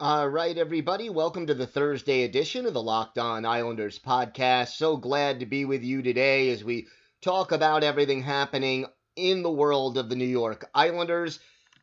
All right, everybody, welcome to the Thursday edition of the Locked On Islanders podcast. So glad to be with you today as we talk about everything happening in the world of the New York Islanders.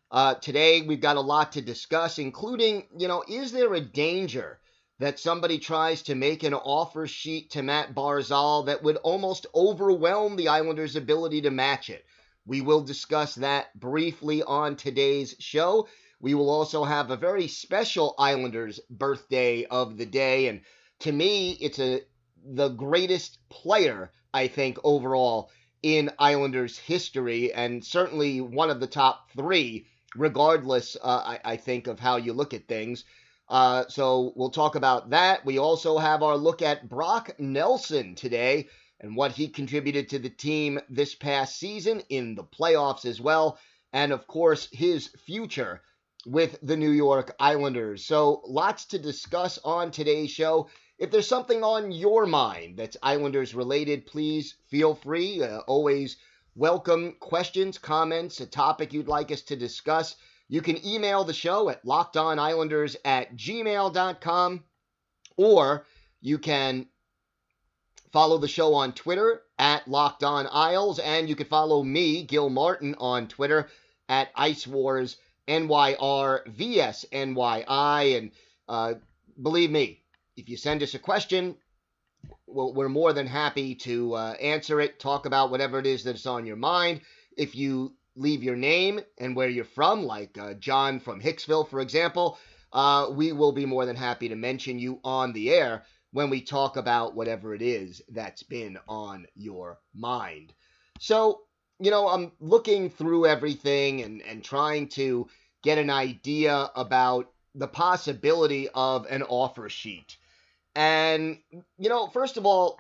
Uh, today, we've got a lot to discuss, including, you know, is there a danger that somebody tries to make an offer sheet to Matt Barzal that would almost overwhelm the Islanders' ability to match it? We will discuss that briefly on today's show. We will also have a very special Islanders birthday of the day. And to me, it's a the greatest player, I think, overall in Islanders history, and certainly one of the top three, regardless, uh, I, I, think, of how you look at things. Uh, so we'll talk about that. We also have our look at Brock Nelson today and what he contributed to the team this past season in the playoffs as well. And of course, his future with the New York Islanders. So, lots to discuss on today's show. If there's something on your mind that's Islanders related, please feel free. Uh, always welcome questions, comments, a topic you'd like us to discuss. You can email the show at lockedonislanders at gmail.com or you can follow the show on Twitter at Locked On Isles, and you can follow me, Gil Martin, on Twitter at Ice Wars NYRVSNYI. And uh, believe me, if you send us a question, we're more than happy to uh, answer it, talk about whatever it is that's on your mind. If you leave your name and where you're from, like uh, John from Hicksville, for example, uh, we will be more than happy to mention you on the air when we talk about whatever it is that's been on your mind. So, you know, I'm looking through everything and, and trying to get an idea about the possibility of an offer sheet. And, you know, first of all,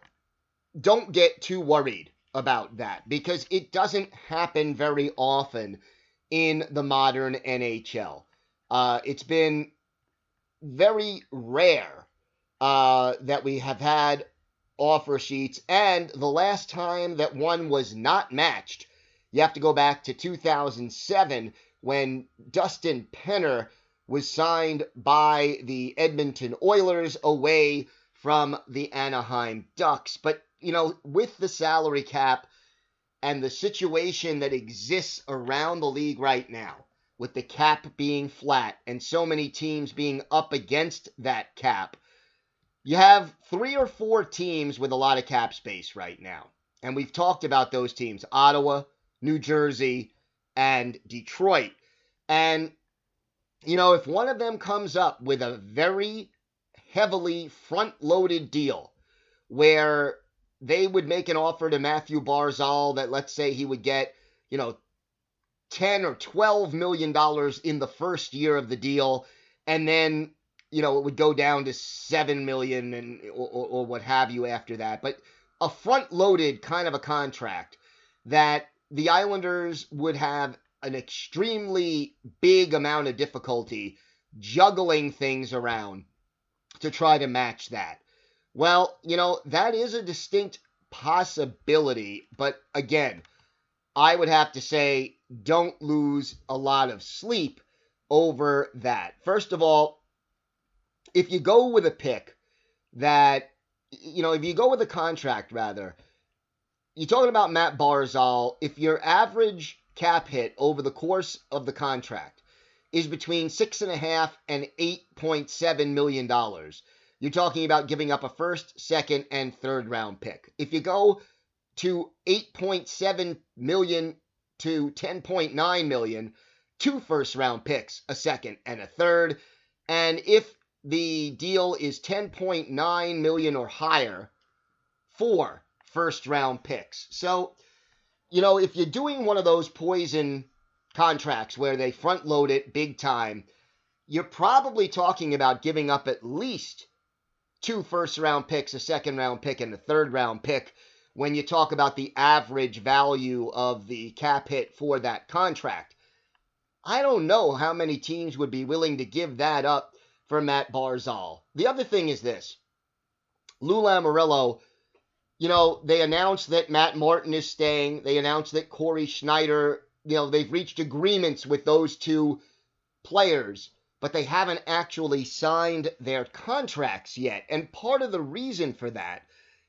don't get too worried about that because it doesn't happen very often in the modern NHL. Uh, it's been very rare uh, that we have had offer sheets. And the last time that one was not matched, you have to go back to 2007 when Dustin Penner was signed by the Edmonton Oilers away from the Anaheim Ducks. But, you know, with the salary cap and the situation that exists around the league right now, with the cap being flat and so many teams being up against that cap, you have three or four teams with a lot of cap space right now. And we've talked about those teams Ottawa, New Jersey, and Detroit. And, you know, if one of them comes up with a very heavily front loaded deal where they would make an offer to Matthew Barzal that let's say he would get, you know, 10 or 12 million dollars in the first year of the deal and then you know, it would go down to seven million and or, or, or what have you after that. But a front-loaded kind of a contract that the Islanders would have an extremely big amount of difficulty juggling things around to try to match that. Well, you know, that is a distinct possibility, but again, I would have to say don't lose a lot of sleep over that. First of all, if you go with a pick that, you know, if you go with a contract rather, you're talking about Matt Barzal. If your average cap hit over the course of the contract is between six and a half and eight point seven million dollars. You're talking about giving up a first, second, and third round pick. If you go to 8.7 million to 10.9 million, two first round picks, a second and a third. And if the deal is 10.9 million or higher, for first round picks. So, you know, if you're doing one of those poison contracts where they front load it big time, you're probably talking about giving up at least two first round picks, a second round pick, and a third round pick when you talk about the average value of the cap hit for that contract. I don't know how many teams would be willing to give that up for Matt Barzal. The other thing is this Lou Lamoriello, you know, they announced that Matt Martin is staying. They announced that Cory Schneider, you know, they've reached agreements with those two players, but they haven't actually signed their contracts yet. And part of the reason for that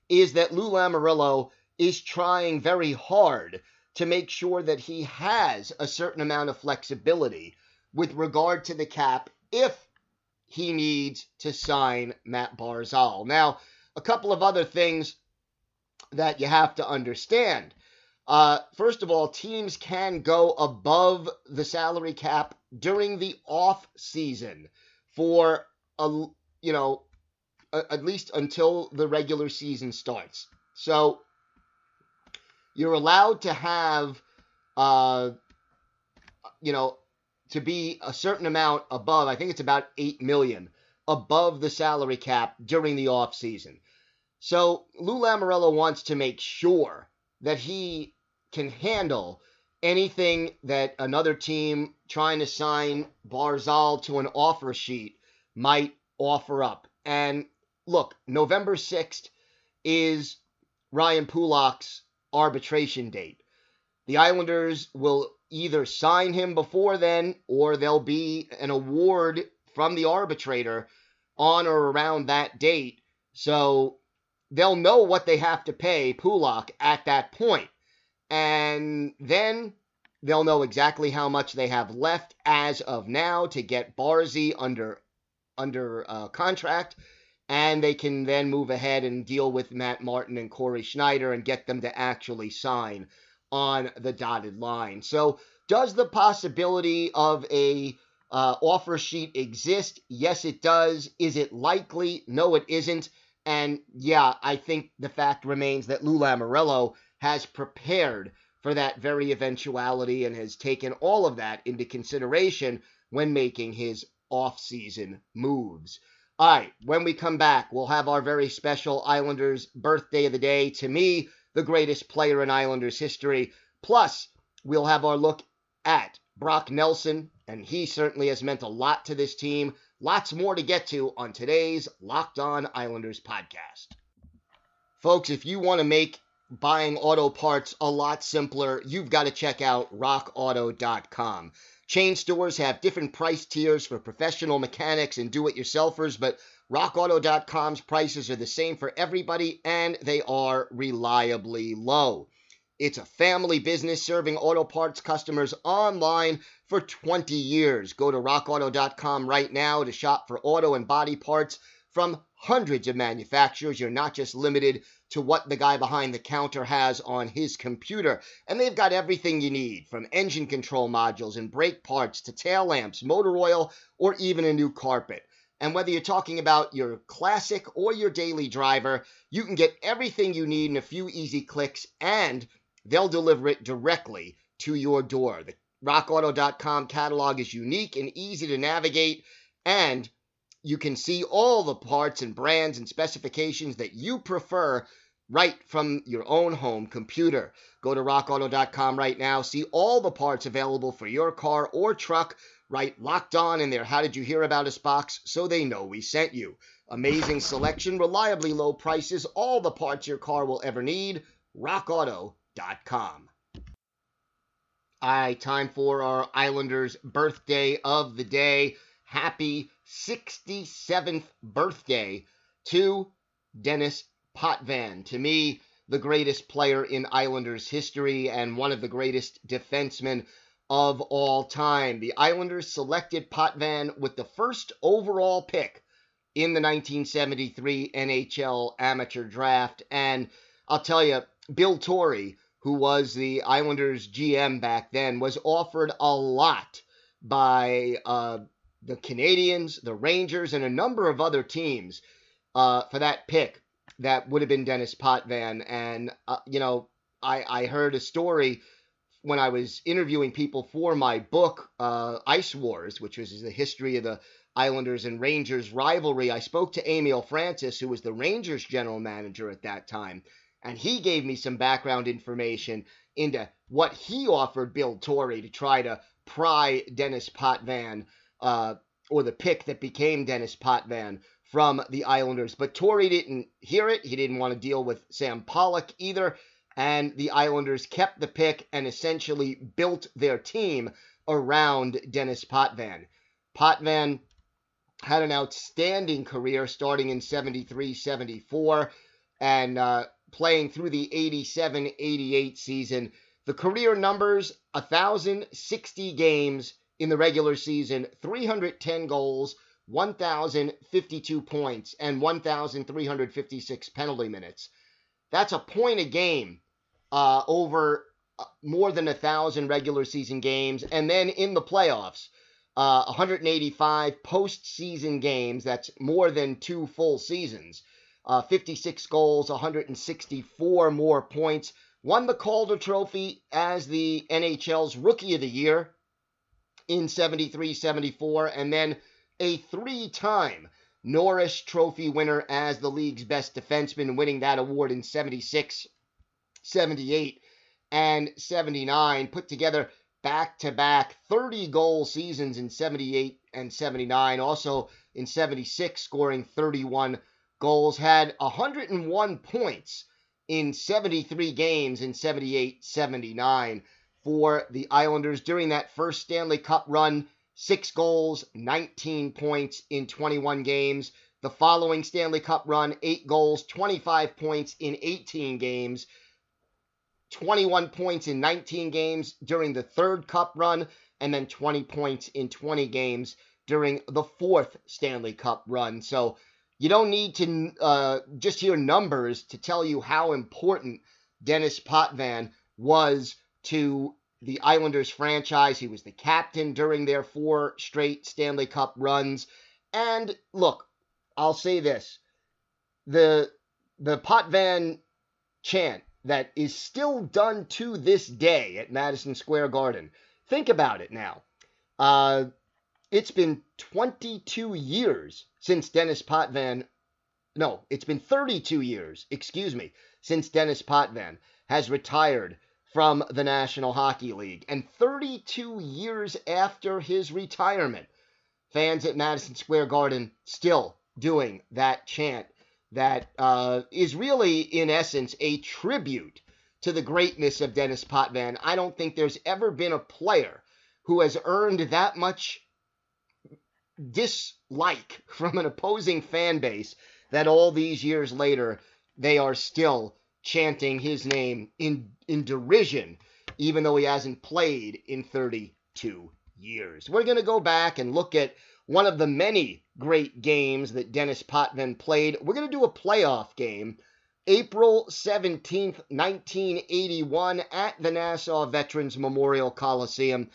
is that Lou Lamoriello is trying very hard to make sure that he has a certain amount of flexibility with regard to the cap if he needs to sign Matt Barzal. Now, a couple of other things that you have to understand. Uh, first of all, teams can go above the salary cap during the off season for a you know at least until the regular season starts. So you're allowed to have, uh, you know, to be a certain amount above. I think it's about eight million above the salary cap during the off season. So Lou Lamoriello wants to make sure that he can handle anything that another team trying to sign Barzal to an offer sheet might offer up. And look, November 6th is Ryan Pulock's arbitration date. The Islanders will either sign him before then or there'll be an award from the arbitrator on or around that date. So they'll know what they have to pay Pulock at that point. And then they'll know exactly how much they have left as of now to get Barzy under under uh, contract and they can then move ahead and deal with Matt Martin and Cory Schneider and get them to actually sign on the dotted line. So, does the possibility of a uh, offer sheet exist? Yes, it does. Is it likely? No, it isn't. And yeah, I think the fact remains that Lou Lamoriello has prepared for that very eventuality and has taken all of that into consideration when making his off-season moves. All right, when we come back, we'll have our very special Islanders birthday of the day. To me, the greatest player in Islanders history. Plus, we'll have our look at Brock Nelson, and he certainly has meant a lot to this team. Lots more to get to on today's Locked On Islanders podcast. Folks, if you want to make buying auto parts a lot simpler, you've got to check out rockauto.com. Chain stores have different price tiers for professional mechanics and do it yourselfers, but RockAuto.com's prices are the same for everybody and they are reliably low. It's a family business serving auto parts customers online for 20 years. Go to rockauto.com right now to shop for auto and body parts from hundreds of manufacturers. You're not just limited to what the guy behind the counter has on his computer. And they've got everything you need from engine control modules and brake parts to tail lamps, motor oil, or even a new carpet. And whether you're talking about your classic or your daily driver, you can get everything you need in a few easy clicks and they'll deliver it directly to your door. The rockauto.com catalog is unique and easy to navigate and you can see all the parts and brands and specifications that you prefer right from your own home computer. Go to rockauto.com right now, see all the parts available for your car or truck right locked on in their How Did You Hear About Us box so they know we sent you. Amazing selection, reliably low prices, all the parts your car will ever need. RockAuto.com. Right, time for our Islanders birthday of the day. Happy 67th birthday to Denis Potvin. To me, the greatest player in Islanders history and one of the greatest defensemen of all time. The Islanders selected Potvin with the first overall pick in the 1973 NHL amateur draft. And I'll tell you, Bill Torrey, who was the Islanders GM back then, was offered a lot by uh, the Canadiens, the Rangers, and a number of other teams uh, for that pick that would have been Denis Potvin. And, uh, you know, I, I heard a story when I was interviewing people for my book, uh, Ice Wars, which was the history of the Islanders and Rangers rivalry. I spoke to Emile Francis, who was the Rangers general manager at that time, and he gave me some background information into what he offered Bill Torrey to try to pry Denis Potvin, uh, or the pick that became Denis Potvin from the Islanders. But Torrey didn't hear it. He didn't want to deal with Sam Pollock either and the Islanders kept the pick and essentially built their team around Denis Potvin. Potvin had an outstanding career starting in 73 74 and uh, playing through the 87 88 season. The career numbers 1,060 games in the regular season, 310 goals, 1,052 points, and 1,356 penalty minutes. That's a point a game uh, over uh, more than a thousand regular season games, and then in the playoffs, uh, 185 postseason games. That's more than two full seasons. Uh, 56 goals, 164 more points. Won the Calder Trophy as the NHL's Rookie of the Year in 73 74, and then a three time Norris Trophy winner as the league's best defenseman, winning that award in 76 78 and 79, put together back to back 30 goal seasons in 78 and 79. Also in 76, scoring 31 goals, had 101 points in 73 games in 78 79 for the Islanders during that first Stanley Cup run. Six goals, 19 points in 21 games. The following Stanley Cup run, eight goals, 25 points in 18 games. 21 points in 19 games during the third cup run, and then 20 points in 20 games during the fourth Stanley Cup run. So you don't need to uh, just hear numbers to tell you how important Denis Potvin was to the Islanders franchise. He was the captain during their four straight Stanley Cup runs. And look, I'll say this. The the Potvin chant that is still done to this day at Madison Square Garden. Think about it now. Uh, it's been 22 years since Denis Potvin. No, it's been 32 years, excuse me, since Denis Potvin has retired from the National Hockey League. And 32 years after his retirement, fans at Madison Square Garden still doing that chant that uh, is really, in essence, a tribute to the greatness of Denis Potvin. I don't think there's ever been a player who has earned that much dislike from an opposing fan base that all these years later they are still chanting his name in in derision even though he hasn't played in 32 years. We're going to go back and look at one of the many great games that Denis Potvin played. We're going to do a playoff game. April 17th, 1981, at the Nassau Veterans Memorial Coliseum.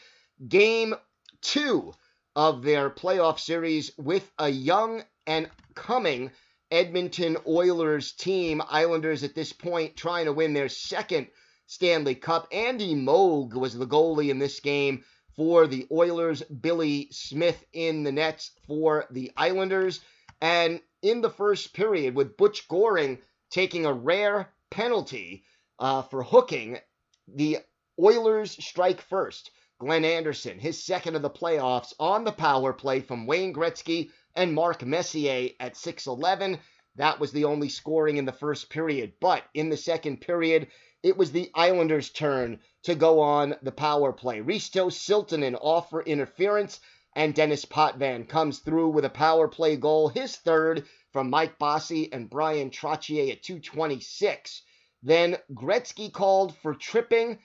Game two of their playoff series with a young and coming Edmonton Oilers team. Islanders at this point trying to win their second Stanley Cup. Andy Moog was the goalie in this game for the Oilers, Billy Smith in the nets for the Islanders. And in the first period, with Butch Goring taking a rare penalty uh, for hooking, the Oilers strike first. Glenn Anderson, his second of the playoffs, on the power play from Wayne Gretzky and Mark Messier at 6'11. That was the only scoring in the first period. But in the second period, it was the Islanders' turn to go on the power play. Risto Siltanen off for interference, and Denis Potvin comes through with a power play goal, his third from Mike Bossy and Bryan Trottier at 226. Then Gretzky called for tripping,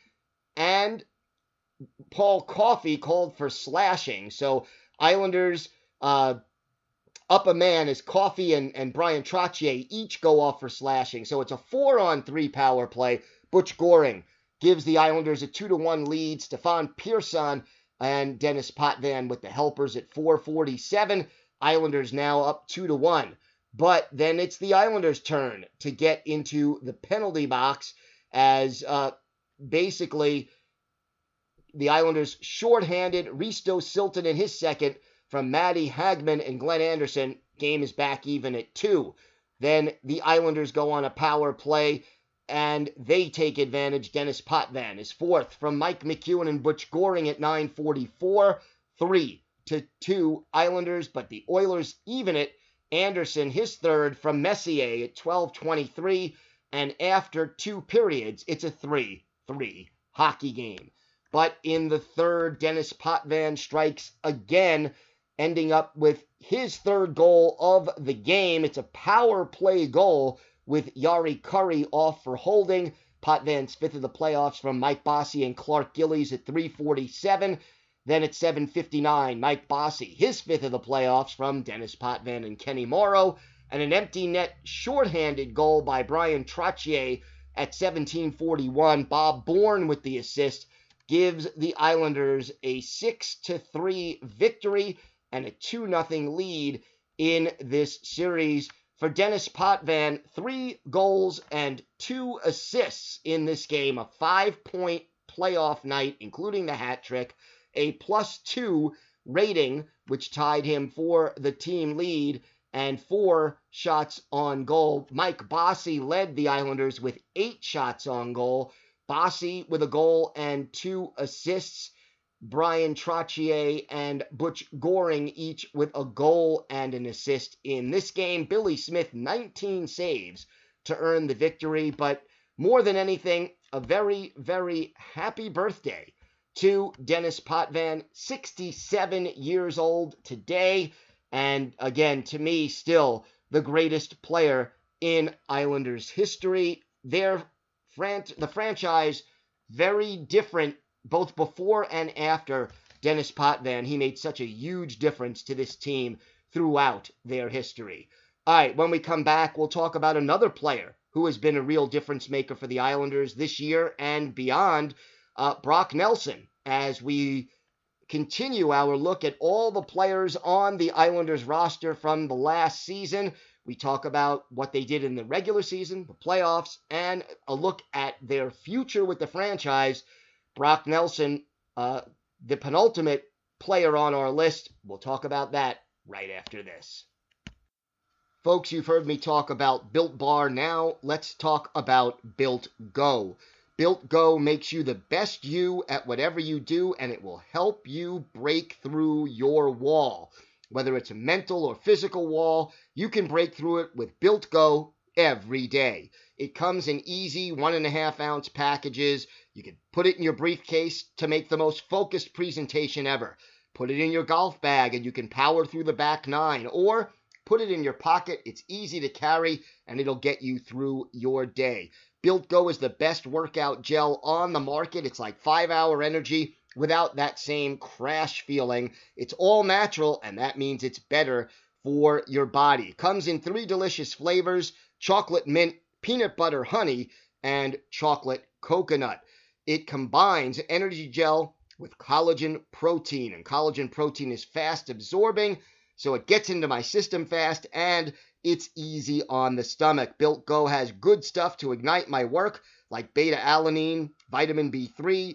and Paul Coffey called for slashing. So Islanders uh, up a man as Coffey and, and Bryan Trottier each go off for slashing. So it's a four on three power play. Butch Goring gives the Islanders a two to one lead. Stefan Persson and Denis Potvin with the helpers at 447. Islanders now up two to one. But then it's the Islanders' turn to get into the penalty box as uh, basically the Islanders shorthanded. Risto Siltanen his second from Matti Hagman and Glenn Anderson. Game is back even at two. Then the Islanders go on a power play and they take advantage. Denis Potvin is fourth from Mike McEwen and Butch Goring at 944. Three to two Islanders, but the Oilers even it Anderson, his third from Messier at 12:23, and after two periods, it's a 3-3 hockey game. But in the third, Denis Potvin strikes again, ending up with his third goal of the game. It's a power play goal with Jari Kurri off for holding. Potvin's fifth of the playoffs from Mike Bossy and Clark Gillies at 347. Then at 7.59, Mike Bossy, his fifth of the playoffs from Denis Potvin and Kenny Morrow, and an empty net shorthanded goal by Bryan Trottier at 17.41. Bob Bourne with the assist gives the Islanders a 6 to 3 victory and a 2 0 lead in this series. For Denis Potvin, three goals and two assists in this game, a five point playoff night, including the hat trick a plus two rating, which tied him for the team lead and four shots on goal. Mike Bossy led the Islanders with eight shots on goal. Bossy with a goal and two assists. Bryan Trottier and Butch Goring each with a goal and an assist in this game. Billy Smith, 19 saves to earn the victory, but more than anything, a very, very happy birthday to Denis Potvin, 67 years old today. And again, to me, still the greatest player in Islanders history. Their fran- the franchise very different both before and after Denis Potvin. He made such a huge difference to this team throughout their history. All right, when we come back, we'll talk about another player who has been a real difference maker for the Islanders this year and beyond uh, Brock Nelson as we continue our look at all the players on the Islanders roster from the last season. We talk about what they did in the regular season, the playoffs, and a look at their future with the franchise. Brock Nelson, uh, the penultimate player on our list. We'll talk about that right after this. Folks, you've heard me talk about Built Bar. Now let's talk about Built Go. Built Go makes you the best you at whatever you do, and it will help you break through your wall. Whether it's a mental or physical wall, you can break through it with Built Go every day. It comes in easy one and a half ounce packages. You can put it in your briefcase to make the most focused presentation ever. Put it in your golf bag and you can power through the back nine. Or put it in your pocket. It's easy to carry and it'll get you through your day. Built Go is the best workout gel on the market. It's like five hour energy without that same crash feeling. It's all natural, and that means it's better for your body. Comes in three delicious flavors chocolate mint, peanut butter honey, and chocolate coconut. It combines energy gel with collagen protein, and collagen protein is fast absorbing, so it gets into my system fast and it's easy on the stomach. Built Go has good stuff to ignite my work, like beta alanine, vitamin B3,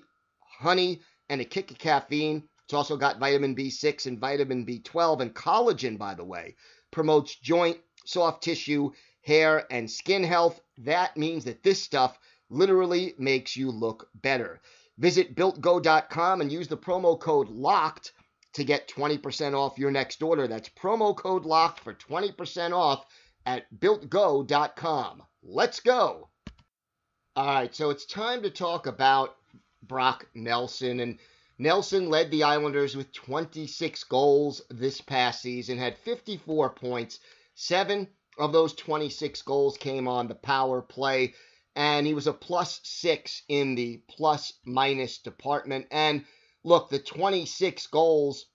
honey, and a kick of caffeine. It's also got vitamin B6 and vitamin B12 and collagen, by the way. Promotes joint, soft tissue, hair, and skin health. That means that this stuff literally makes you look better. Visit builtgo.com and use the promo code LOCKED to get 20% off your next order. That's promo code LOCKED for 20% off at builtgo.com. Let's go. All right, so it's time to talk about Brock Nelson. And Nelson led the Islanders with 26 goals this past season, had 54 points. Seven of those 26 goals came on the power play. and he was a plus six in the plus minus department. And look, the 26 goals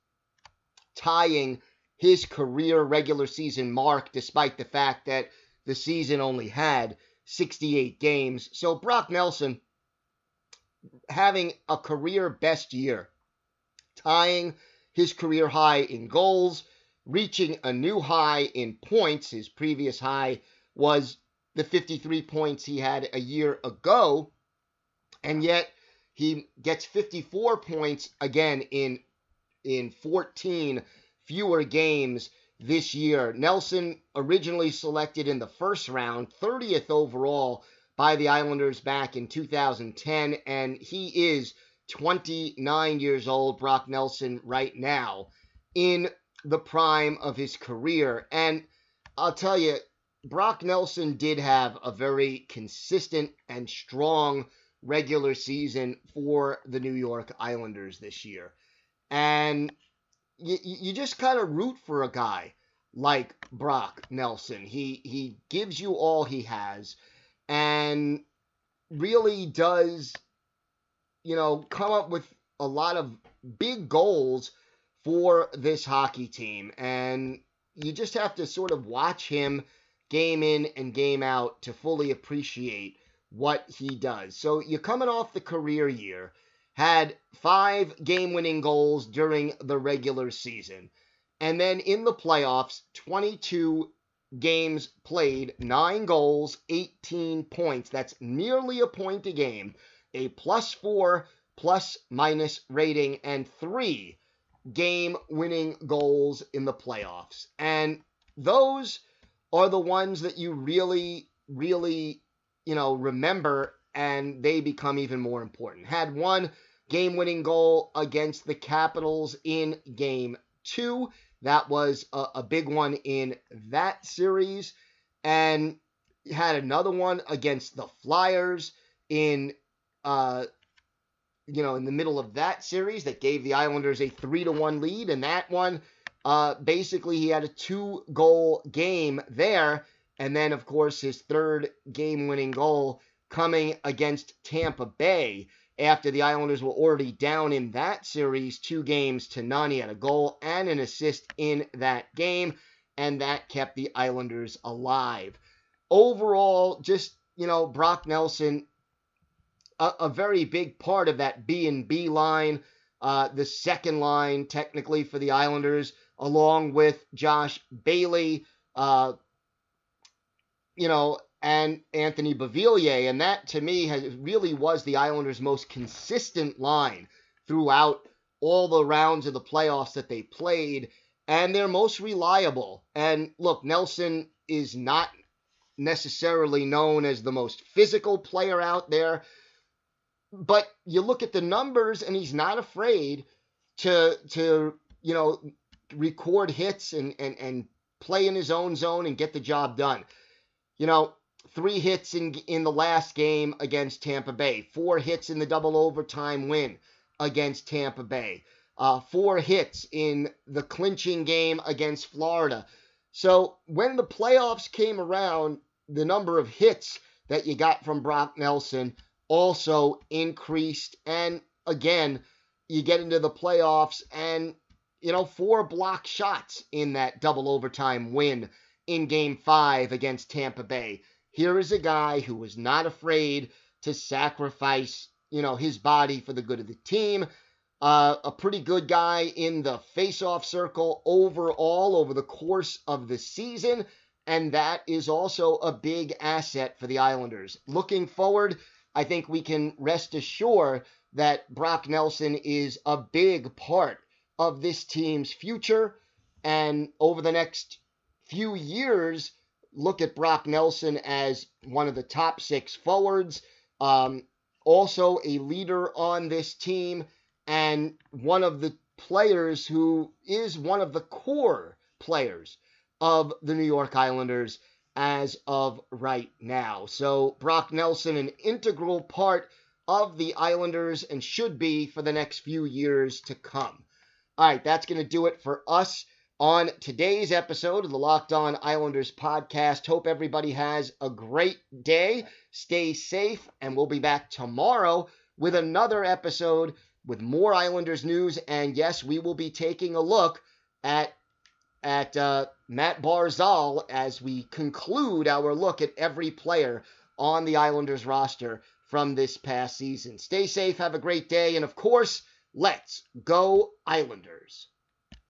tying his career regular season mark, despite the fact that the season only had 68 games. So Brock Nelson having a career best year, tying his career high in goals, reaching a new high in points. His previous high was the 53 points he had a year ago, and yet he gets 54 points again in in 14 fewer games this year. Nelson originally selected in the first round, 30th overall by the Islanders back in 2010, and he is 29 years old, Brock Nelson, right now, in the prime of his career. And I'll tell you, Brock Nelson did have a very consistent and strong regular season for the New York Islanders this year. And you, you just kind of root for a guy like Brock Nelson. He he gives you all he has and really does you know come up with a lot of big goals for this hockey team and you just have to sort of watch him game in and game out to fully appreciate what he does. So you're coming off the career year had five game winning goals during the regular season. And then in the playoffs, 22 games played, nine goals, 18 points. That's nearly a point a game, a plus four plus minus rating, and three game winning goals in the playoffs. And those are the ones that you really, really, you know, remember and they become even more important. Had one game winning goal against the Capitals in game two. That was a, a, big one in that series. And had another one against the Flyers in uh you know in the middle of that series that gave the Islanders a 3 to 1 lead and that one uh basically he had a two goal game there and then of course his third game winning goal coming against Tampa Bay after the Islanders were already down in that series, two games to none. He had a goal and an assist in that game, and that kept the Islanders alive. Overall, just you know, Brock Nelson, a, a very big part of that B and B line, uh, the second line technically for the Islanders, along with Josh Bailey. Uh, you know, and Anthony Beauvillier. And that, to me, has, really was the Islanders' most consistent line throughout all the rounds of the playoffs that they played. And they're most reliable. And look, Nelson is not necessarily known as the most physical player out there. But you look at the numbers, and he's not afraid to to you know record hits and and and play in his own zone and get the job done. You know, three hits in, in the last game against Tampa Bay, four hits in the double overtime win against Tampa Bay, uh, four hits in the clinching game against Florida. So when the playoffs came around, the number of hits that you got from Brock Nelson also increased. And again, you get into the playoffs and, you know, four block shots in that double overtime win in game five against Tampa Bay. Here is a guy who was not afraid to sacrifice, you know, his body for the good of the team. Uh, a pretty good guy in the face-off circle overall over the course of the season, and that is also a big asset for the Islanders. Looking forward, I think we can rest assured that Brock Nelson is a big part of this team's future, and over the next few years, look at Brock Nelson as one of the top six forwards, um, also a leader on this team, and one of the players who is one of the core players of the New York Islanders as of right now. So, Brock Nelson, an integral part of the Islanders and should be for the next few years to come. All right, that's going to do it for us on today's episode of the Locked On Islanders podcast. Hope everybody has a great day. Stay safe, and we'll be back tomorrow with another episode with more Islanders news. And yes, we will be taking a look at at uh, Matt Barzal as we conclude our look at every player on the Islanders roster from this past season. Stay safe, have a great day, and of course, let's go Islanders.